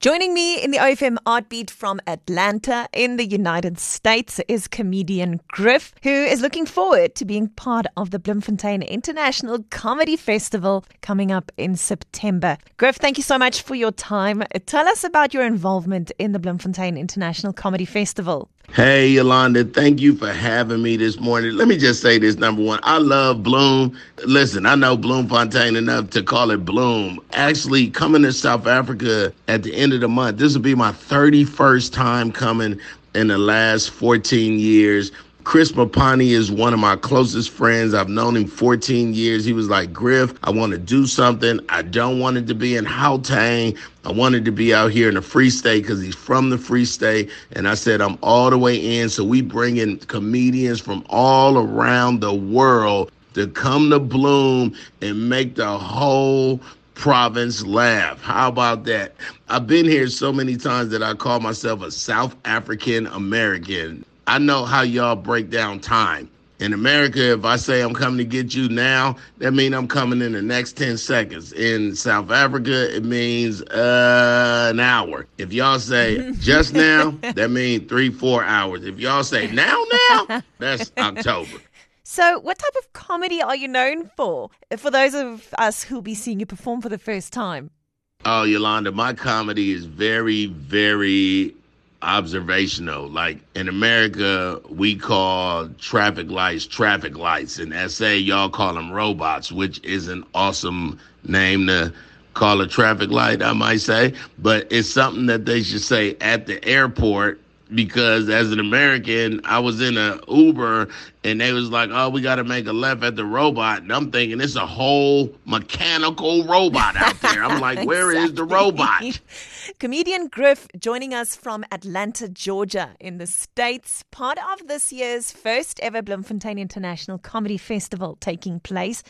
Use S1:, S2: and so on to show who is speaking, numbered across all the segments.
S1: Joining me in the OFM Art Beat from Atlanta in the United States is comedian Griff, who is looking forward to being part of the Bloemfontein International Comedy Festival coming up in September. Griff, thank you so much for your time. Tell us about your involvement in the Bloemfontein International Comedy Festival.
S2: Hey, Yolanda, thank you for having me this morning. Let me just say this number one. I love Bloom. Listen, I know Bloemfontein enough to call it Bloom. Actually, coming to South Africa at the end of the month, this will be my 31st time coming in the last 14 years. Chris Mapani is one of my closest friends. I've known him 14 years. He was like, Griff, I want to do something. I don't want it to be in Gauteng. I wanted to be out here in the Free State because he's from the Free State. And I said, I'm all the way in. So we bring in comedians from all around the world to come to Bloom and make the whole province laugh. How about that? I've been here so many times that I call myself a South African American. I know how y'all break down time. In America, if I say I'm coming to get you now, that means I'm coming in the next 10 seconds. In South Africa, it means uh, an hour. If y'all say just now, that means three, four hours. If y'all say now, now, that's October.
S1: So, what type of comedy are you known for? For those of us who'll be seeing you perform for the first time.
S2: Oh, Yolanda, my comedy is very, very observational. Like in America, we call traffic lights traffic lights. In SA, y'all call them robots, which is an awesome name to call a traffic light, I might say. But it's something that they should say at the airport because as an American, I was in a Uber and they was like, "Oh, we got to make a left at the robot," and I'm thinking it's a whole mechanical robot out there. I'm like, "Where is the robot?"
S1: Comedian Griff joining us from Atlanta, Georgia, in the States, part of this year's first ever Bloemfontein International Comedy Festival taking place.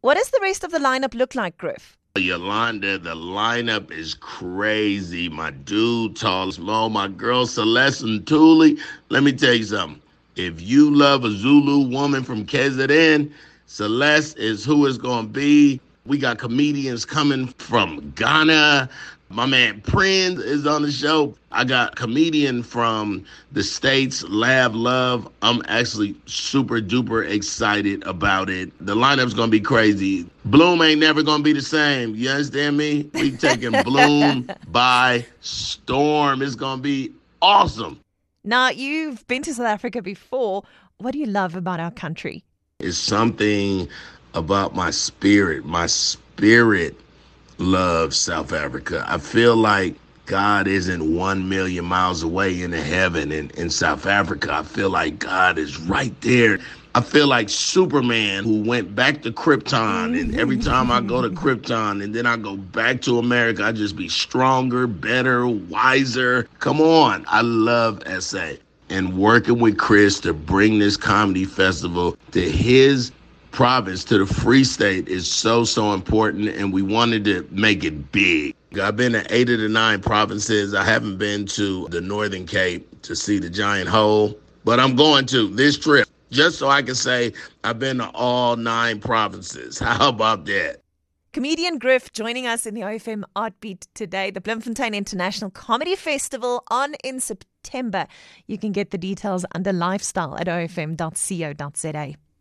S1: What does the rest of the lineup look like, Griff?
S2: Yolanda, the lineup is crazy. My dude, Tall Small, my girl Celeste Ntuli. Let me tell you something. If you love a Zulu woman from KZN, Celeste is who it's going to be. We got comedians coming from Ghana. My man Prince is on the show. I got comedian from the States, Lab Love. I'm actually super duper excited about it. The lineup's gonna be crazy. Bloom ain't never gonna be the same. You understand me? We taking Bloom by storm. It's gonna be awesome.
S1: Now, you've been to South Africa before. What do you love about our country?
S2: It's something about my spirit. My spirit loves South Africa. I feel like God isn't one million miles away in the heaven in, in South Africa. I feel like God is right there. I feel like Superman who went back to Krypton, and every time I go to Krypton and then I go back to America, I just be stronger, better, wiser. Come on. I love SA. And working with Chris to bring this comedy festival to his province to the Free State is so, so important, and we wanted to make it big. I've been to eight of the nine provinces. I haven't been to the Northern Cape to see the giant hole, but I'm going to this trip just so I can say I've been to all nine provinces. How about that?
S1: Comedian Griff joining us in the OFM Art Beat today, the Bloemfontein International Comedy Festival on in September. You can get the details under lifestyle at ofm.co.za.